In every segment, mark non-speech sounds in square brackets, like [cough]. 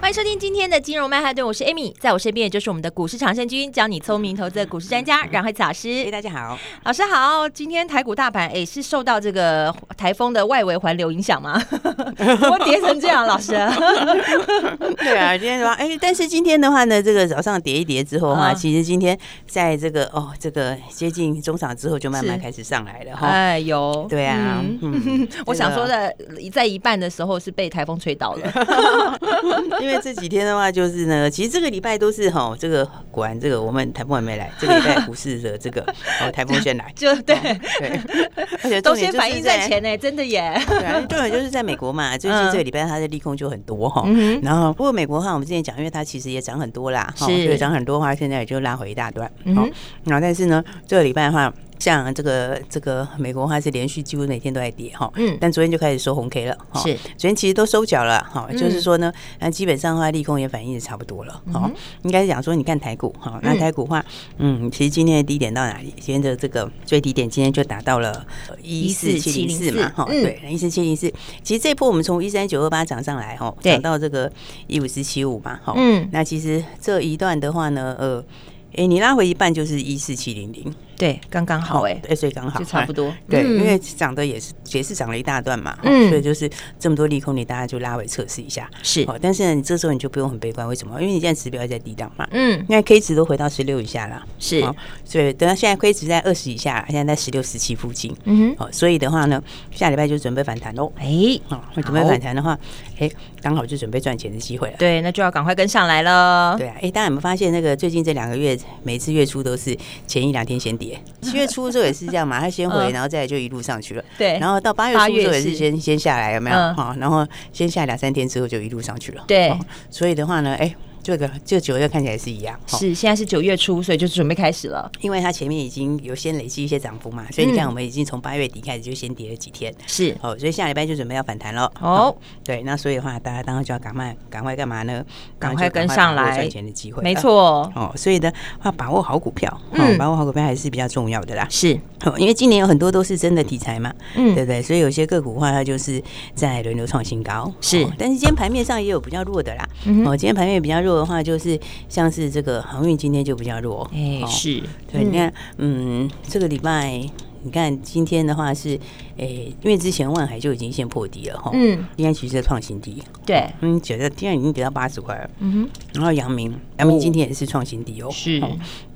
欢迎收听今天的金融曼哈顿，我是 Amy，在我身边也就是我们的股市常胜军，教你聪明投资的股市专家阮惠慈老师。哎，大家好，老师好。今天台股大盘哎是受到这个台风的外围环流影响吗？[laughs] 我跌成这样，老师。[laughs] 对啊，今天的话哎，但是今天的话呢，这个早上跌一跌之后的话，其实今天在这个哦这个接近中场之后就慢慢开始上来了哈。哎有。对啊，嗯，[laughs] 我想说的在一半的时候是被台风吹倒了。因为这几天的话，就是呢，[laughs] 其实这个礼拜都是哈，这个果然这个我们台风还没来，这个礼拜股市的这个哦 [laughs] 台风先来，就对对，而且都先反应在前呢，真的耶。对啊，重点就是在美国嘛，[laughs] 最近这个礼拜它的利空就很多哈。然后不过美国的话，我们之前讲，因为它其实也涨很多啦，哈，对，涨很多的话，现在也就拉回一大段。好，然后但是呢，这个礼拜的话。像这个这个美国话是连续几乎每天都在跌哈，嗯，但昨天就开始收红 K 了哈，是，昨天其实都收脚了哈，就是说呢，那基本上的话利空也反应的差不多了哈，应该是讲说你看台股哈，那台股的话，嗯，其实今天的低点到哪里？今天的这个最低点今天就达到了一四七零四嘛哈，对，一四七零四，其实这一波我们从一三九二八涨上来哈，涨到这个一五四七五嘛哈，嗯，那其实这一段的话呢，呃，哎，你拉回一半就是一四七零零。对，刚刚好哎，对，所以刚好就差不多。对，因为涨的也是也是涨了一大段嘛，嗯，所以就是这么多利空，你大家就拉回测试一下。是，哦但是呢，你这时候你就不用很悲观，为什么？因为你现在指标在低档嘛，嗯，因为 K 值都回到十六以下了，是，所以等到现在 K 值在二十以下，现在在十六十七附近，嗯哼，所以的话呢，下礼拜就准备反弹喽。哎，哦，准备反弹的话，哎，刚好就准备赚钱的机会了。对，那就要赶快跟上来了。对啊，哎，大家有没有发现那个最近这两个月，每次月初都是前一两天先跌，[laughs] 七月初的。时候也是这样嘛，他先回，然后再来就一路上去了。对，然后到八月初的时候也是先先下来，有没有？好，然后先下两三天之后就一路上去了。对，所以的话呢，哎。这个这九月看起来是一样，是现在是九月初，所以就准备开始了。因为它前面已经有先累积一些涨幅嘛，所以你看我们已经从八月底开始就先跌了几天，是。哦，所以下礼拜就准备要反弹了。哦，对，那所以的话，大家当然就要赶快赶快干嘛呢？赶快跟上来。赚钱的机会，没错。哦。所以的话，把握好股票，嗯，把握好股票还是比较重要的啦。是，因为今年有很多都是真的题材嘛，嗯，对不对？所以有些个股的话，它就是在轮流创新高，是。但是今天盘面上也有比较弱的啦，嗯哦，今天盘面比较弱的话，就是。像是这个航运今天就比较弱，哎，是对，你看，嗯，这个礼拜。你看今天的话是，诶，因为之前万海就已经先破底了哈，嗯，今天其实在创新低，对，嗯，觉得今天已经跌到八十块了，嗯哼，然后阳明，阳明今天也是创新低哦，是，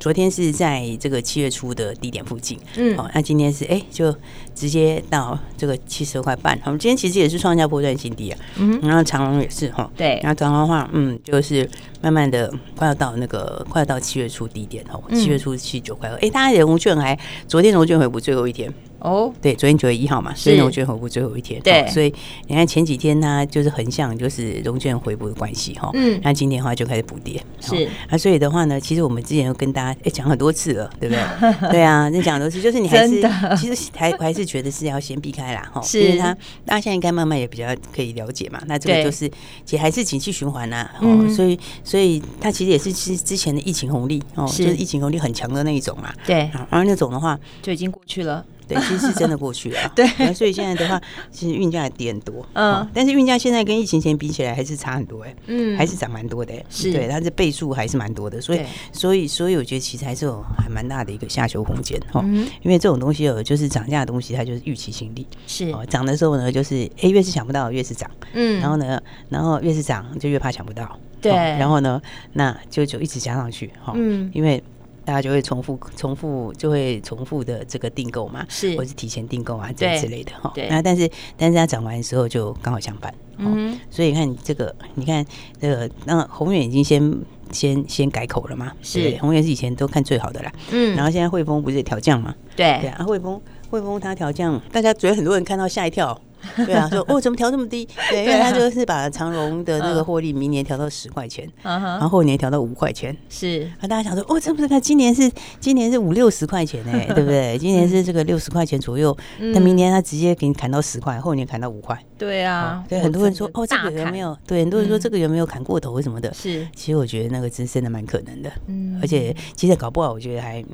昨天是在这个七月初的低点附近，嗯，哦，那今天是哎，就直接到这个七十二块半，我们今天其实也是创下波段新低啊，嗯，然后长隆也是哈，对，然后长隆的话，嗯，就是慢慢的快要到那个快要到七月初低点哦，七月初七十九块二，哎，大家的融券还昨天融券回补最后一天。哦，对，昨天九月一号嘛，是。融券回补最后一天，对，所以你看前几天呢就是横向，就是融券回补的关系哈，嗯，那今天的话就开始补跌，是，那所以的话呢，其实我们之前又跟大家哎讲很多次了，对不对？[laughs] 对啊，那讲很多次，就是你还是 [laughs] 其实还还是觉得是要先避开啦哈，是，因为它大家现在应该慢慢也比较可以了解嘛，那这个就是其实还是景气循环呐，哦，所以所以它其实也是之之前的疫情红利哦，就是疫情红利很强的那一种嘛，对，然后那种的话就已经过去了。对，其实是真的过去了。[laughs] 对，所以现在的话，其实运价也跌很多。嗯，但是运价现在跟疫情前比起来还是差很多哎。嗯，还是涨蛮多的。是，对，它的倍数还是蛮多的。所以，所以，所以我觉得其实还是有还蛮大的一个下修空间哈。嗯，因为这种东西有就是涨价的东西，它就是预期心理。是，涨的时候呢，就是哎越是想不到越是涨。嗯，然后呢，然后越是涨就越怕抢不到。对，然后呢，那就就一直加上去哈。嗯，因为。大家就会重复、重复，就会重复的这个订购嘛，是，或是提前订购啊，这之类的哈。那但是，但是它涨完的时候就刚好相反。嗯，所以你看你这个，你看这个，那宏远已经先先先改口了嘛？是，宏远是以前都看最好的啦。嗯，然后现在汇丰不是也调降嘛？对对啊，汇丰汇丰它调降，大家觉得很多人看到吓一跳。[laughs] 对啊，说哦，怎么调这么低？对，因为他就是把长荣的那个获利明年调到十块钱，然后后年调到五块钱。是，那大家想说，哦，这不是他今年是今年是五六十块钱哎，[laughs] 对不对？今年是这个六十块钱左右，那明年他直接给你砍到十块，后年砍到五块。对啊，对，很多人说，哦，这个有没有？对，很多人说这个有没有砍过头什么的？是，其实我觉得那个真真的蛮可能的。嗯，而且其实搞不好，我觉得还。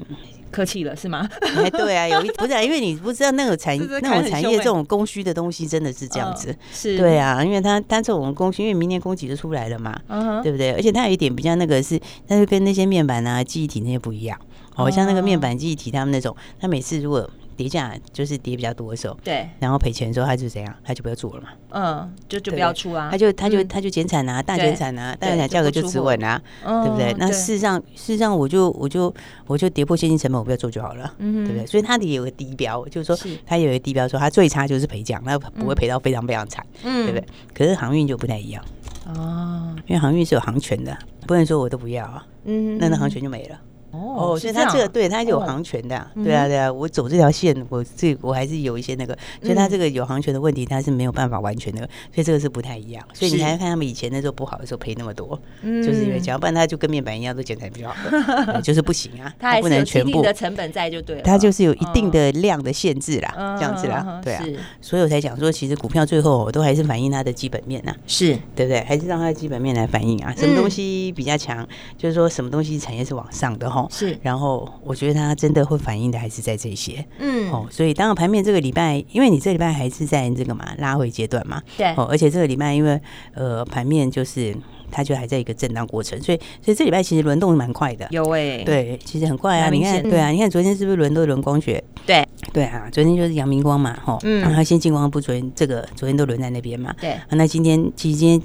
客气了是吗？哎，对啊，有一 [laughs] 不是啊，因为你不知道那个产那种产业这种供需的东西真的是这样子，是对啊，因为它它这种供需，因为明年供给就出来了嘛，对不对？而且它有一点比较那个是，那就跟那些面板啊、记忆体那些不一样，好像那个面板、记忆体他们那种，他每次如果。跌价就是跌比较多的时候，对，然后赔钱的时候，他就怎样，他就不要做了嘛，嗯，就就不要出啊，他就他就他就减产啊，大减产啊，大减产价格就止稳啊，对不对？那事实上事实上，我就我就我就跌破现金成本，我不要做就好了，嗯，对不对？所以它得有个低标，就是。说它有个低标，说它最差就是赔价，那不会赔到非常非常惨，嗯，对不对？可是航运就不太一样。哦，因为航运是有航权的，不能说我都不要啊，嗯，那那航权就没了。哦，所以他这个对他有航权的，对啊对啊，我走这条线，我这我还是有一些那个，所以他这个有航权的问题，他是没有办法完全的，所以这个是不太一样。所以你还看他们以前那时候不好的时候赔那么多，[laughs] 就是因为假如不然他就跟面板一样都剪裁比较好，[laughs] 就是不行啊，[laughs] 他不能全部的成本在就对了，他就是有一定的量的限制啦，这样子啦，对啊，所以我才讲说，其实股票最后我都还是反映它的基本面呐，是。对不对？还是让它的基本面来反映啊，什么东西比较强，就是说什么东西产业是往上的哈，是，然后。我觉得它真的会反映的还是在这些，嗯，哦，所以当然盘面这个礼拜，因为你这礼拜还是在这个嘛拉回阶段嘛，对，哦，而且这个礼拜因为呃盘面就是。它就还在一个震荡过程，所以所以这礼拜其实轮动蛮快的，有哎、欸，对，其实很快啊。你看，对啊，你看昨天是不是轮都轮光学？对对啊，昨天就是阳明光嘛，吼，嗯，然后先进光不昨天这个昨天都轮在那边嘛，对。那今天其实今天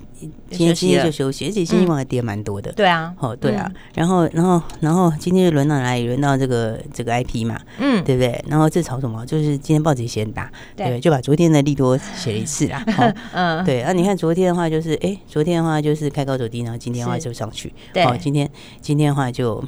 今天今天就休息，而且先进光还跌蛮多的，对啊，哦对啊，然后然后然后今天就轮到哪里？轮到这个这个 IP 嘛，嗯，对不对？然后这炒什么？就是今天报纸写很大，对，就把昨天的利多写了一次啦，[laughs] 嗯，对。那你看昨天的话就是，哎，昨天的话就是开高。走低，然后今天的话就上去。对，哦，今天今天的话就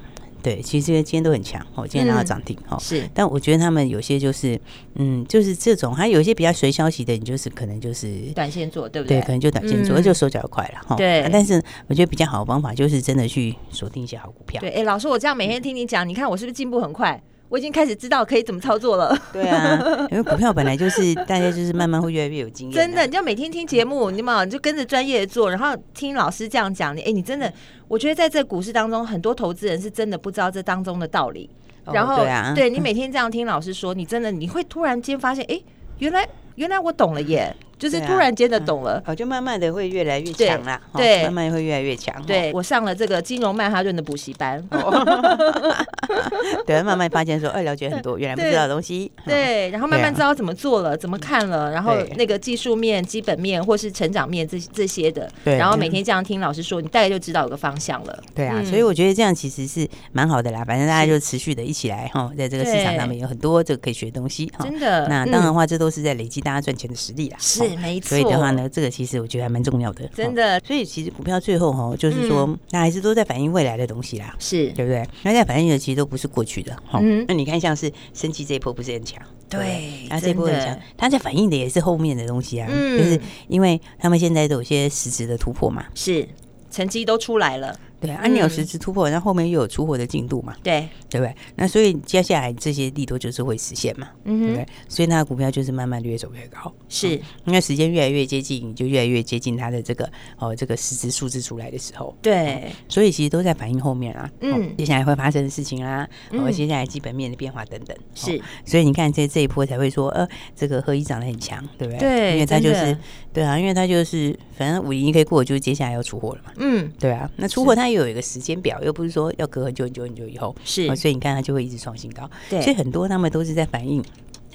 对，其实今天都很强。哦，今天拿到涨停。哦，是。但我觉得他们有些就是，嗯，就是这种，还有一些比较随消息的，你就是可能就是短线做，对不对？对，可能就短线做，就手脚快了。哈，对。但是我觉得比较好的方法就是真的去锁定一些好股票。对，哎，老师，我这样每天听你讲，你看我是不是进步很快？我已经开始知道可以怎么操作了。对啊，[laughs] 因为股票本来就是大家就是慢慢会越来越有经验。真的，你就每天听节目，你嘛你就跟着专业做，然后听老师这样讲，你哎，你真的，我觉得在这股市当中，很多投资人是真的不知道这当中的道理。然后，对啊，对你每天这样听老师说，你真的你会突然间发现，哎，原来原来我懂了耶。就是突然间的懂了，哦，就慢慢的会越来越强啦，对，慢慢会越来越强。对，我上了这个金融曼哈顿的补习班，[laughs] 对，慢慢发现说，哎，了解很多原来不知道的东西，[laughs] 对，然后慢慢知道怎么做了，怎么看了，然后那个技术面、基本面或是成长面这这些的，对，然后每天这样听老师说，你大概就知道有个方向了。对啊，所以我觉得这样其实是蛮好的啦，反正大家就持续的一起来哈，在这个市场上面有很多这个可以学的东西，真的。那当然的话，这都是在累积大家赚钱的实力啦。是。没错，所以的话呢，这个其实我觉得还蛮重要的，真的。所以其实股票最后哈，就是说，那还是都在反映未来的东西啦，是。对不对？那在反映的其实都不是过去的，哈。那你看，像是升级这一波不是很强，对，那这一波很强，它在反映的也是后面的东西啊，就是因为他们现在都有些实质的突破嘛，是成绩都出来了。对，按钮实质突破，然后后面又有出货的进度嘛？对，对不对？那所以接下来这些利多就是会实现嘛？嗯，对不对？所以它的股票就是慢慢越走越高。是，因为时间越来越接近，你就越来越接近它的这个哦，这个实质数字出来的时候。对，所以其实都在反映后面啊，嗯，接下来会发生的事情啊，哦接下来基本面的变化等等。是，所以你看这这一波才会说，呃，这个合一涨得很强，对不对？对，因为它就是对啊，因为它就是反正五零一可以过，就是接下来要出货了嘛。嗯，对啊，那出货它。又有一个时间表，又不是说要隔很久很久很久以后，是，所以你看它就会一直创新高。对，所以很多他们都是在反映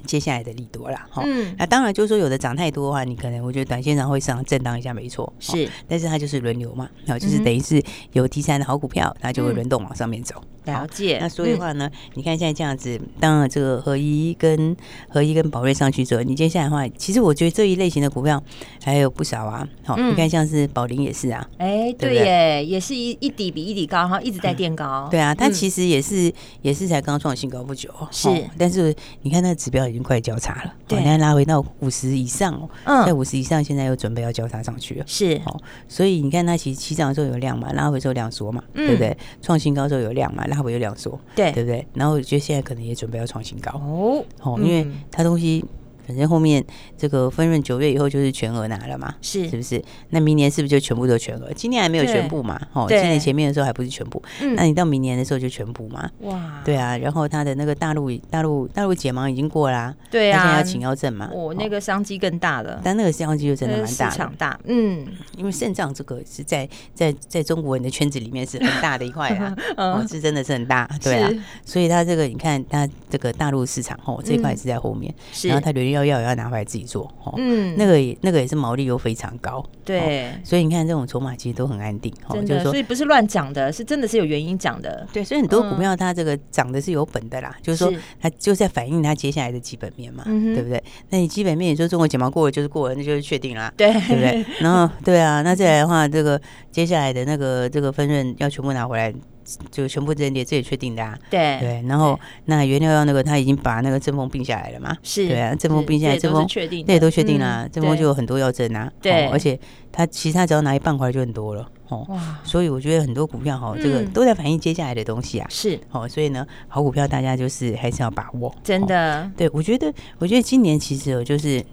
接下来的利多啦。哈，嗯，那当然就是说有的涨太多的话，你可能我觉得短线上会上震荡一下，没错，是，但是它就是轮流嘛，然后就是等于是有题材的好股票，它就会轮动往上面走。了解。那所以的话呢，你看现在这样子，当然这个合一跟合一跟宝瑞上去之后，你接下来的话，其实我觉得这一类型的股票还有不少啊。好，你看像是宝林也是啊，哎，对耶，也是一一底比一底高，哈，一直在垫高。对啊，它其实也是也是才刚创新高不久，是，但是你看那个指标。已经快交叉了，对，现在拉回到五十以上哦，嗯，在五十以上，现在又准备要交叉上去了，是。哦，所以你看它其实起涨的时候有量嘛，拉回之后量缩嘛，对不对？创新高时候有量嘛，拉回有量缩，对，对不对？然后我觉得现在可能也准备要创新高。哦，哦，因为它东西。反正后面这个分润九月以后就是全额拿了嘛，是。是不是？那明年是不是就全部都全额？今年还没有全部嘛，哦，今年前面的时候还不是全部，那你到明年的时候就全部嘛？哇，对啊，然后他的那个大陆大陆大陆解盲已经过啦，对啊，现在要请药证嘛，我，那个商机更大了，但那个商机就真的蛮大，市场大，嗯，因为肾脏这个是在在在中国人的圈子里面是很大的一块啊，[laughs] 哦，是真的是很大，对啊，所以他这个你看他这个大陆市场哦这一块是在后面，然后他留要要也要拿回来自己做，哦，嗯，那个也那个也是毛利又非常高，对，所以你看这种筹码其实都很安定，哦，就是说，所以不是乱讲的，是真的是有原因讲的，对，所以很多股票它这个涨的是有本的啦，就是说它就在反映它接下来的基本面嘛，对不对？那你基本面你说中国解毛过了就是过了，那就是确定啦，对，对不对？[laughs] 然后对啊，那再来的话，这个接下来的那个这个分润要全部拿回来。就全部认列，这也确定的啊。对对，然后那原料药那个他已经把那个正风并下来了嘛？是，对啊，正风并下来，正风确定，那也都确定了。正风就有很多药证啊。对，而且他其他只要拿一半回来就很多了哦。哇，所以我觉得很多股票哈，这个都在反映接下来的东西啊。是哦，所以呢，好股票大家就是还是要把握。真的，对我觉得，我觉得今年其实就是。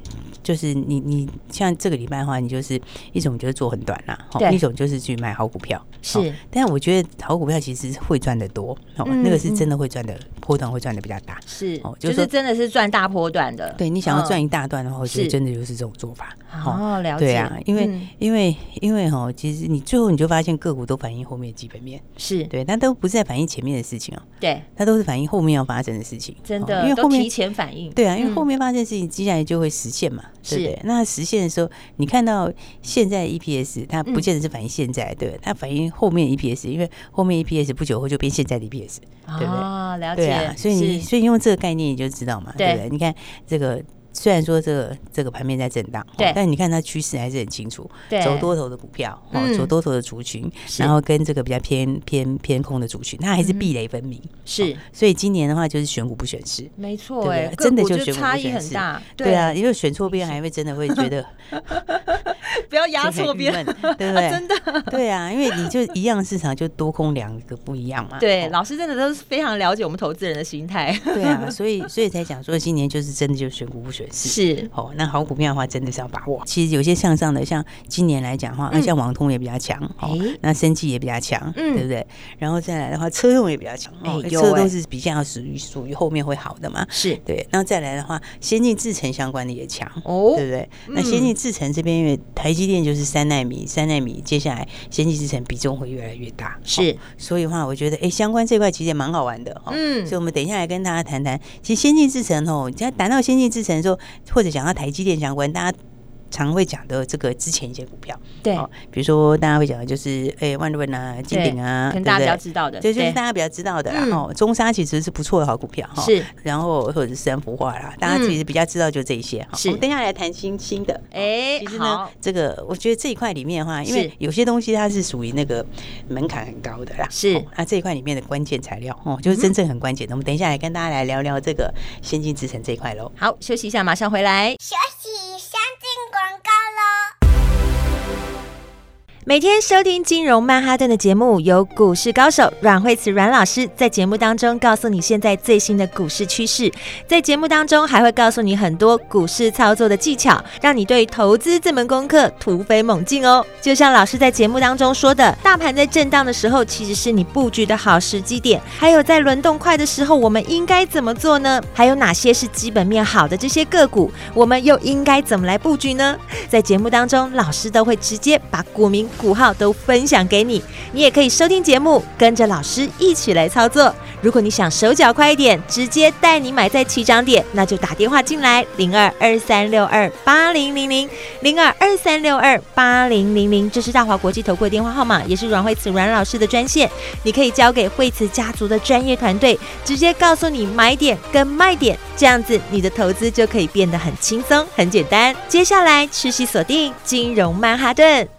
就是你你像这个礼拜的话，你就是一种就是做很短啦，一种就是去买好股票。是，但是我觉得好股票其实会赚的多，哦，那个是真的会赚的，波段会赚的比较大。是，哦，就是真的是赚大波段的。对，你想要赚一大段的话，我觉得真的就是这种做法。哦，了解。对啊，因为因为因为哈，其实你最后你就发现个股都反映后面的基本面。是对，但都不是在反映前面的事情哦。对，它都是反映后面要发生的事情。真的，因为后面提前反应。对啊，因为后面发生的事情，接下来就会实现嘛。对不对，那实现的时候，你看到现在 EPS，它不见得是反映现在，对，它反映后面 EPS，因为后面 EPS 不久后就变现在的 EPS，对不对？啊，了解。对啊，所以你所以用这个概念你就知道嘛，对不对？你看这个。虽然说这个这个盘面在震荡，对，但你看它趋势还是很清楚，对，走多头的股票，哦，走多头的族群，然后跟这个比较偏偏偏空的族群，它还是壁垒分明，是，所以今年的话就是选股不选市，没错，哎，真的就选股不选市，差异很大，对啊，因为选错边还会真的会觉得 [laughs] [laughs] 不要压错边，对不对？[laughs] 真的，对啊，因为你就一样市场就多空两个不一样嘛，对，老师真的都是非常了解我们投资人的心态，对啊，所以所以才讲说今年就是真的就选股不选。是哦，那好股票的话，真的是要把握。其实有些向上的，像今年来讲的话，那像网通也比较强，哦，那生技也比较强，嗯，对不对？然后再来的话，车用也比较强，哦，车都是比较属于属于后面会好的嘛，是对。然后再来的话，先进制程相关的也强，哦，对不对？那先进制程这边，因为台积电就是三纳米，三纳米接下来先进制程比重会越来越大，是。所以的话，我觉得哎，相关这块其实也蛮好玩的，嗯。所以我们等一下来跟大家谈谈，其实先进制程哦，只要谈到先进制程的或者讲到台积电相关，大家。常会讲的这个之前一些股票，对，比如说大家会讲的就是哎万润啊、金鼎啊，跟大家比较知道的，对，就是大家比较知道的。然后中沙其实是不错的好股票哈，是。然后或者是三福化啦，大家其实比较知道就这些哈。是。我们等下来谈新新的，哎，其实呢，这个我觉得这一块里面的话，因为有些东西它是属于那个门槛很高的啦，是。那这一块里面的关键材料哦，就是真正很关键的。我们等一下来跟大家来聊聊这个先进制程这一块喽。好，休息一下，马上回来。休息，每天收听金融曼哈顿的节目，有股市高手阮慧慈阮老师在节目当中告诉你现在最新的股市趋势，在节目当中还会告诉你很多股市操作的技巧，让你对投资这门功课突飞猛进哦。就像老师在节目当中说的，大盘在震荡的时候，其实是你布局的好时机点。还有在轮动快的时候，我们应该怎么做呢？还有哪些是基本面好的这些个股，我们又应该怎么来布局呢？在节目当中，老师都会直接把股民。股号都分享给你，你也可以收听节目，跟着老师一起来操作。如果你想手脚快一点，直接带你买在起涨点，那就打电话进来零二二三六二八零零零零二二三六二八零零零，这是大华国际投顾的电话号码，也是阮慧慈阮老师的专线。你可以交给慧慈家族的专业团队，直接告诉你买点跟卖点，这样子你的投资就可以变得很轻松、很简单。接下来持续锁定金融曼哈顿。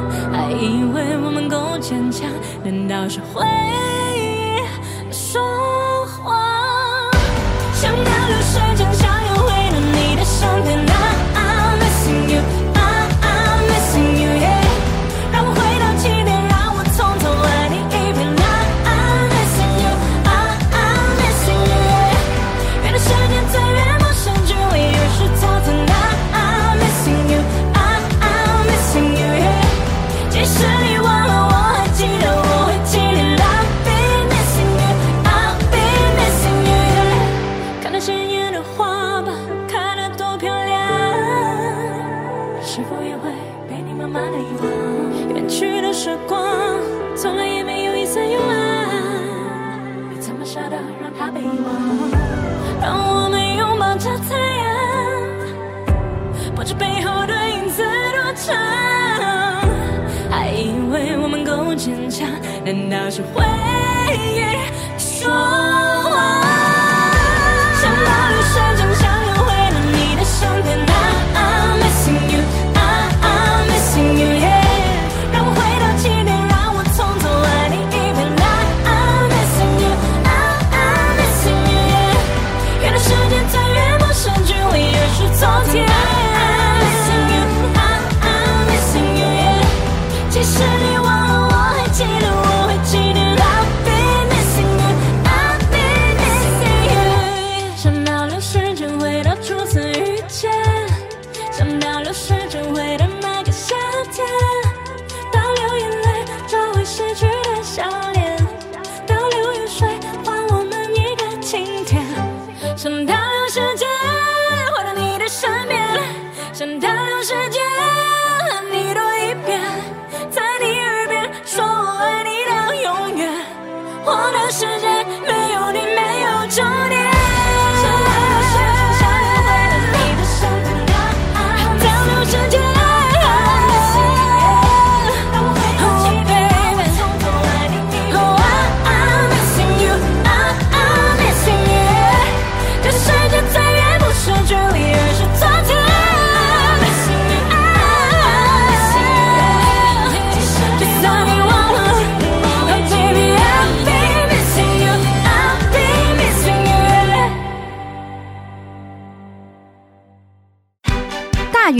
以为我们够坚强，难道是回忆说谎？想到流水将想要回到你的身边。世界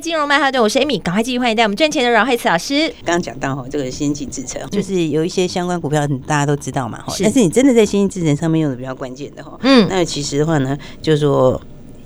金融曼哈顿，我是 Amy，赶快继续欢迎带我们赚钱的阮慧慈老师。刚刚讲到哈，这个先进制程，就是有一些相关股票大家都知道嘛哈，但是你真的在先进制程上面用的比较关键的哈，嗯，那其实的话呢，就是说。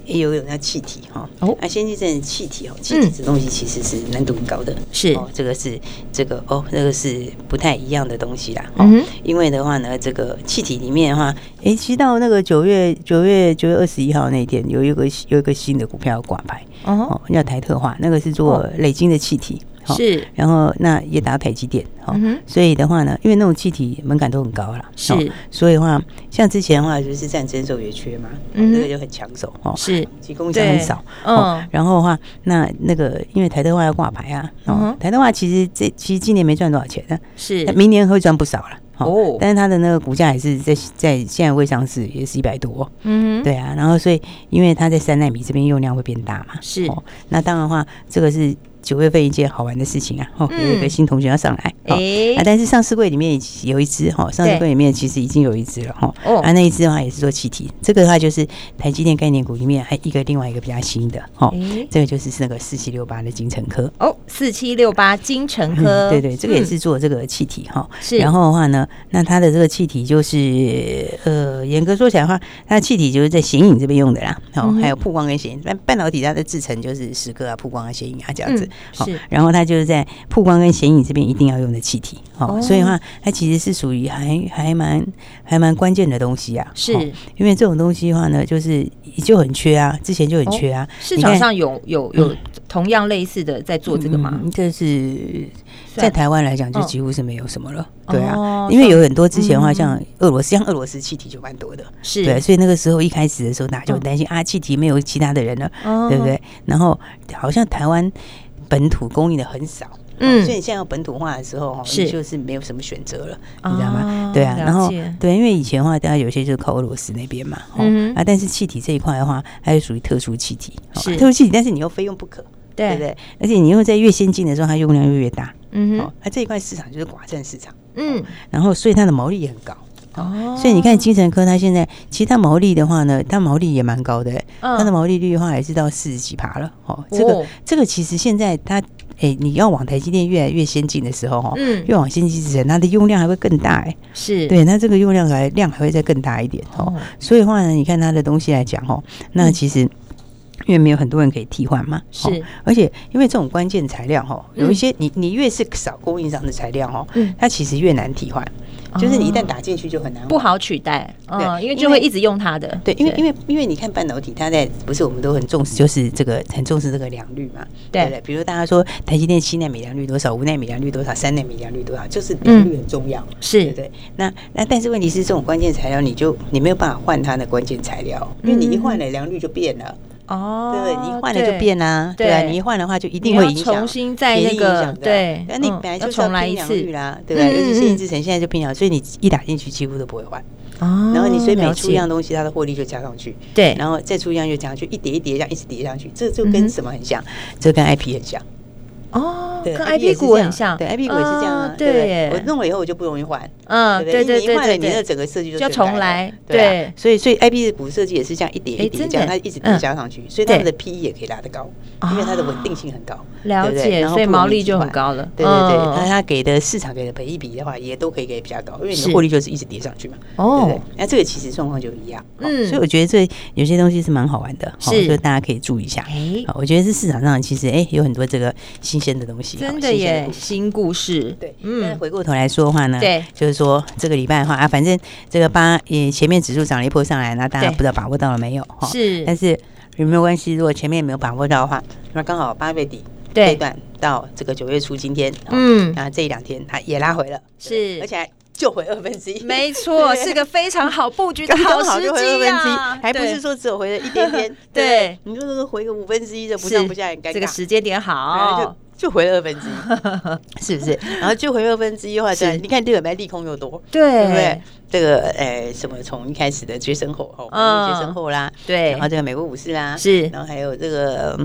也有有那气体哈哦，那先进制程气体哦，气体这东西其实是难度很高的，是。哦，这个是这个哦，那个是不太一样的东西啦。嗯，因为的话呢，这个气体里面的话，哎，其实到那个九月九月九月二十一号那天，有一个有一个新的股票挂牌哦，叫台特化，那个是做累晶的气体。是，然后那也打台积电，好，所以的话呢，因为那种气体门槛都很高了，是，所以的话，像之前的话就是战争时候也缺嘛，嗯那个就很抢手，哦，是，提供应商很少，嗯，然后的话，那那个因为台特化要挂牌啊，哦，台特化其实这其实今年没赚多少钱呢，是，明年会赚不少了，哦，但是它的那个股价也是在在现在未上市，也是一百多，嗯，对啊，然后所以因为它在三纳米这边用量会变大嘛，是，哦那当然的话，这个是。九月份一件好玩的事情啊，哦，有一个新同学要上来，哎，啊，但是上市柜里面有一只哈，上市柜里面其实已经有一只了哈，哦，啊，那一只的话也是做气体，这个的话就是台积电概念股里面还一个另外一个比较新的，哦，这个就是那个四七六八的精成科，哦，四七六八精成科，对对，这个也是做这个气体哈，是，然后的话呢，那它的这个气体就是呃，严格说起来的话，它的气体就是在显影这边用的啦，哦，还有曝光跟显影，那半导体它的制成就是蚀刻啊、曝光啊、显影啊这样子。是，然后它就是在曝光跟显影这边一定要用的气体，哦，所以的话它其实是属于还还蛮还蛮关键的东西啊。是，因为这种东西的话呢，就是就很缺啊，之前就很缺啊。市场上有有有同样类似的在做这个吗？这是在台湾来讲就几乎是没有什么了。对啊，因为有很多之前的话，像俄罗斯，像俄罗斯气体就蛮多的。是对，所以那个时候一开始的时候，大家就很担心啊，气体没有其他的人了，对不对？然后好像台湾。本土供应的很少，嗯，所以你现在要本土化的时候，哈，是。就是没有什么选择了，你知道吗？对啊，然后对，因为以前的话，大家有些就是靠俄罗斯那边嘛，嗯啊，但是气体这一块的话，它是属于特殊气体，是。特殊气体，但是你又非用不可，对。不对？而且你又在越先进的时候，它用量又越大，嗯哼，它这一块市场就是寡占市场，嗯，然后所以它的毛利也很高。哦，所以你看精神科，它现在其实它毛利的话呢，它毛利也蛮高的，它的毛利率的话还是到四十几趴了。哦，这个这个其实现在它，哎，你要往台积电越来越先进的时候，哈，嗯，越往先进之前，它的用量还会更大，哎，是。对，那这个用量还量还会再更大一点，哦，所以的话呢，你看它的东西来讲，哦，那其实因为没有很多人可以替换嘛，是，而且因为这种关键材料，哈，有一些你你越是少供应商的材料，哈，它其实越难替换。就是你一旦打进去就很难，不好取代，对，因为就会一直用它的。对，因为因为因为你看半导体，它在不是我们都很重视，就是这个很重视这个良率嘛，对不对？比如大家说台积电七纳米良率多少，五纳米良率多少，三纳米良率多少，就是良率很重要，是对对。那那但是问题是这种关键材料，你就你没有办法换它的关键材料，因为你一换了良率就变了。哦，对，你一换了就变啦，对。啊，你一换的话就一定会影响，重新再那个对，那你本来就重来一次。啦，对不对？尤其先进制程现在就变了，所以你一打进去几乎都不会换。哦，然后你所以每出一样东西，它的获利就加上去，对，然后再出一样就加上去，一叠一叠这样一直叠上去，这就跟什么很像？这跟 IP 很像。哦，跟 IP 股很像，对，IP 股也是这样啊。对，我弄了以后我就不容易换。嗯，对对对，你换了，你的整个设计就重来。对，所以所以 IP 的股设计也是这样一叠一叠这样，它一直叠加上去，所以它们的 PE 也可以拉得高，因为它的稳定性很高。了解，所以毛利就很高了。对对对，那它给的市场给的赔益比的话，也都可以给比较高，因为你的获利就是一直叠上去嘛。哦，那这个其实状况就一样。嗯，所以我觉得这有些东西是蛮好玩的，所以大家可以注意一下。哎，我觉得是市场上其实哎有很多这个新鲜的东西，真的耶，新故事。对，嗯，回过头来说的话呢，对，就是说这个礼拜的话啊，反正这个八也前面指数涨了一波上来，那大家不知道把握到了没有？哈，是，但是有没有关系？如果前面没有把握到的话，那刚好八月底这一段到这个九月初今天，嗯，那这一两天它也拉回了，是，而且还就回二分之一，没错，是个非常好布局的 [laughs] 好时机啊，还不是说只有回了一点点，[laughs] 对，你说这个回个五分之一的不上不下，很尴尬，这个时间点好。就回了二分之一，[laughs] 是不是？然后就回二分之一的话，对，你看这个买利空又多，对不对？这个呃，什么从一开始的决胜后，哦，决胜后啦，对，然后这个美国股市啦，是，然后还有这个。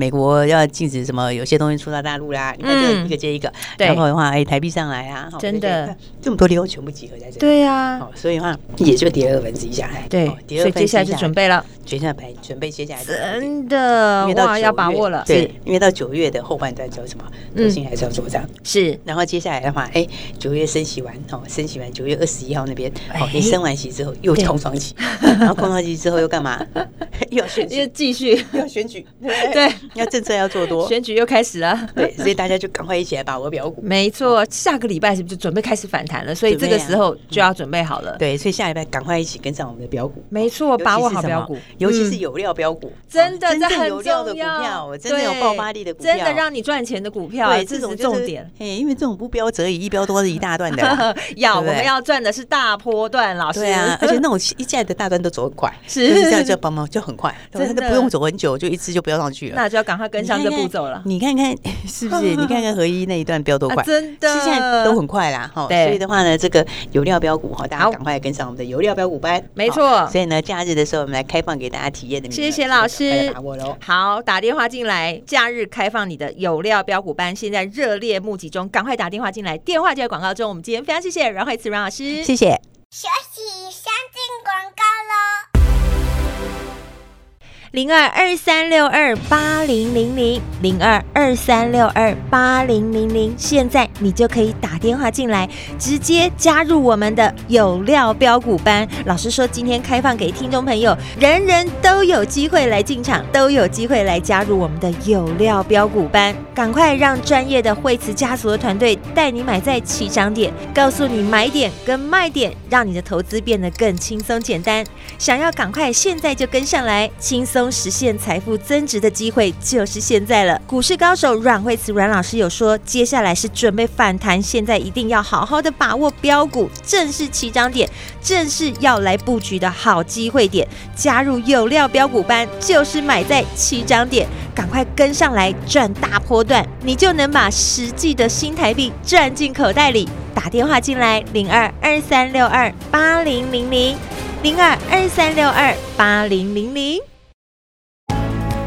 美国要禁止什么，有些东西出到大陆啦，你看这一个接一个，然后的话，哎，台币上来啊，真的。这么多利空全部集合在这里，对呀，所以的话也就跌了二分之一下来，对，所以接下来就准备了，接下来准备接下来真的哇，要把握了，对，因为到九月的后半段叫什么，重心还是要做账，是，然后接下来的话，哎，九月升息完，哦，升息完九月二十一号那边，哦，你升完息之后又空窗期，[laughs] 然后空窗期之后又干嘛？[laughs] 又要选举，又继续。要选举，对，[laughs] 要政策要做多，选举又开始了，对，所以大家就赶快一起来把握标股。没错，下个礼拜是不是就准备开始反弹了？所以这个时候就要准备好了。对，所以下礼拜赶快一起跟上我们的标股。没错，把握好标股，尤其是有料标股，真的真的有料的股票，真的有爆发力的股票，真的让你赚钱的股票，对，这是重点。哎，因为这种不标则已，一标多是一大段的，[laughs] 要我们要赚的是大波段，老师。对啊，[laughs] 而且那种一下的大段都走很快，是这样就帮忙就很快，真的不用走很久，就一次就飙上去了。那就要赶快跟上这步骤了。你看看 [laughs] 是不是？[laughs] 你看看合一那一段飙多快，真的，现在都很快啦。哈，所以的话呢，这个有料标股哈，大家赶快跟上我们的有料标股班。没错。所以呢，假日的时候我们来开放给大家体验的。谢谢老师，把握喽。好，打电话进来，假日开放你的有料标股班，现在热烈募集中，赶快打电话进来。电话就在广告中。我们今天非常谢谢阮慧慈阮老师，谢谢。休息，先进广告喽。零二二三六二八零零零零二二三六二八零零零，现在你就可以打电话进来，直接加入我们的有料标股班。老师说，今天开放给听众朋友，人人都有机会来进场，都有机会来加入我们的有料标股班。赶快让专业的惠慈家族的团队带你买在起涨点，告诉你买点跟卖点，让你的投资变得更轻松简单。想要赶快现在就跟上来，轻松。实现财富增值的机会就是现在了。股市高手阮慧慈阮老师有说，接下来是准备反弹，现在一定要好好的把握标股，正是起涨点，正是要来布局的好机会点。加入有料标股班，就是买在起涨点，赶快跟上来赚大波段，你就能把实际的新台币赚进口袋里。打电话进来，零二二三六二八零零零，零二二三六二八零零零。